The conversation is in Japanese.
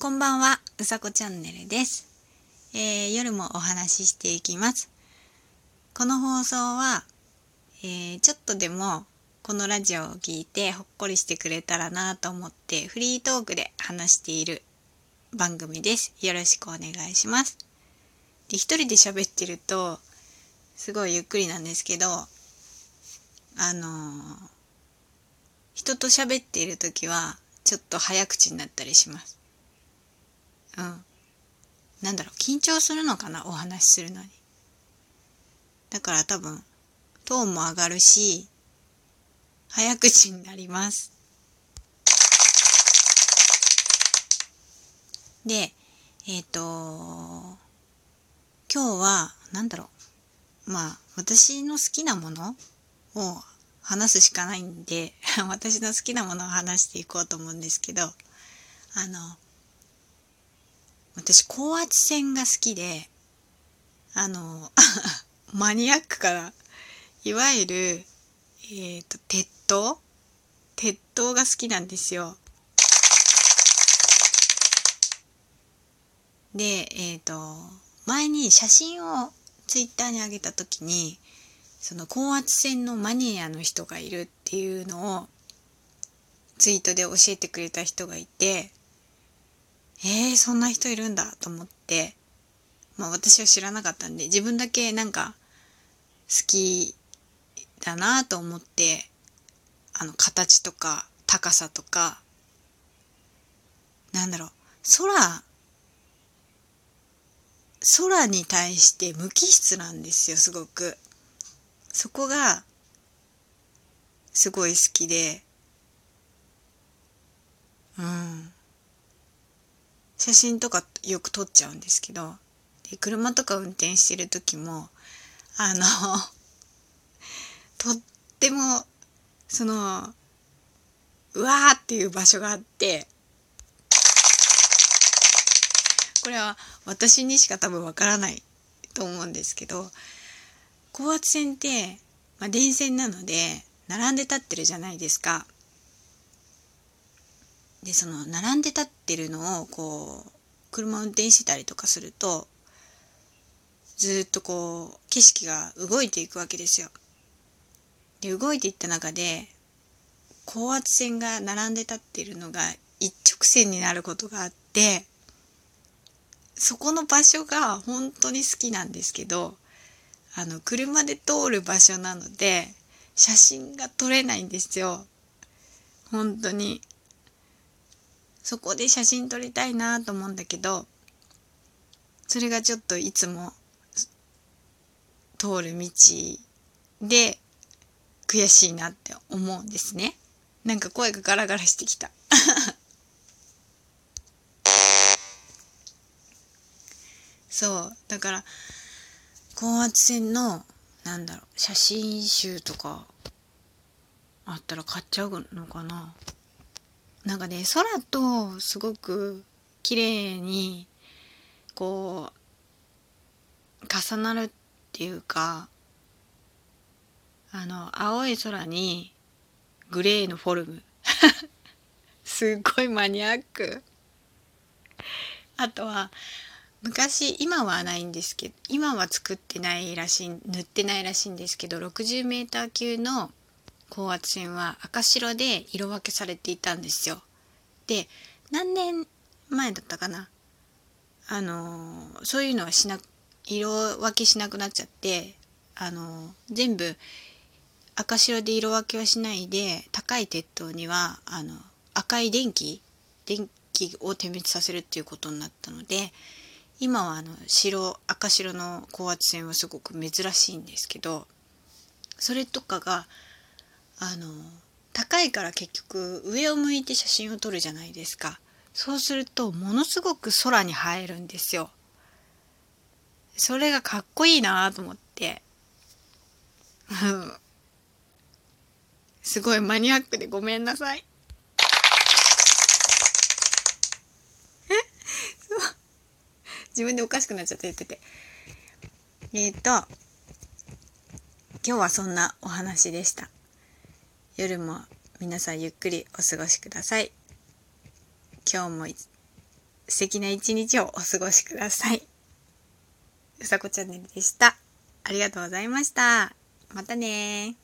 こんばんは、うさこチャンネルです、えー夜もお話ししていきます。この放送は、えーちょっとでもこのラジオを聞いてほっこりしてくれたらなと思ってフリートークで話している番組です。よろしくお願いします。で、一人で喋ってるとすごいゆっくりなんですけど、あのー人と喋っている時はちょっと早口になったりします。うん。なんだろう、緊張するのかな、お話しするのに。だから多分、トーンも上がるし、早口になります。で、えっ、と今日は、なんだろう。まあ、私の好きなものを話すしかないんで、私の好きなものを話していこうと思うんですけど、あの、私高圧線が好きであの マニアックからいわゆるえっ、と鉄塔？鉄塔が好きなんですよ。でえっ、と前に写真をツイッターに上げた時にその高圧線のマニアの人がいるっていうのをツイートで教えてくれた人がいてえー、そんな人いるんだと思って、まあ私は知らなかったんで、自分だけなんか好きだなと思って、あの形とか高さとか、なんだろう、空、空に対して無機質なんですよ、すごく。そこが、すごい好きで、うん。写真とかよく撮っちゃうんですけどで車とか運転してる時もあのとってもそのうわーっていう場所があってこれは私にしか多分わからないと思うんですけど高圧線って、まあ、電線なので並んで立ってるじゃないですか。でその並んで立ってるのをこう車運転してたりとかするとずっとこう景色が動いていくわけですよ。で動いていった中で高圧線が並んで立ってるのが一直線になることがあってそこの場所が本当に好きなんですけどあの車で通る場所なので写真が撮れないんですよ。本当に。そこで写真撮りたいなと思うんだけどそれがちょっといつも通る道で悔しいなって思うんですね。なんか声がガラガラしてきた。そうだから高圧線のなんだろう写真集とかあったら買っちゃうのかななんかね空とすごく綺麗にこう重なるっていうかあの青い空にグレーのフォルム。すっごいマニアック。あとは昔今はないんですけど今は作ってないらしい塗ってないらしいんですけど 60m 級の高圧線は赤白で色分けされていたんですよ。で何年前だったかな？あのそういうのはしな色分けしなくなっちゃってあの全部赤白で色分けはしないで高い鉄塔にはあの赤い電気電気を点滅させるっていうことになったので今はあの白赤白の高圧線はすごく珍しいんですけどそれとかがあの高いから結局上を向いて写真を撮るじゃないですか。そうするとものすごく空に映えるんですよ。それがかっこいいなと思って。すごいマニアックでごめんなさい。えそう自分でおかしくなっちゃって言ってて。えっ、と今日はそんなお話でした。夜も皆さんゆっくりお過ごしください今日も素敵な一日をお過ごしください。うさこチャンネルでした。ありがとうございました。またね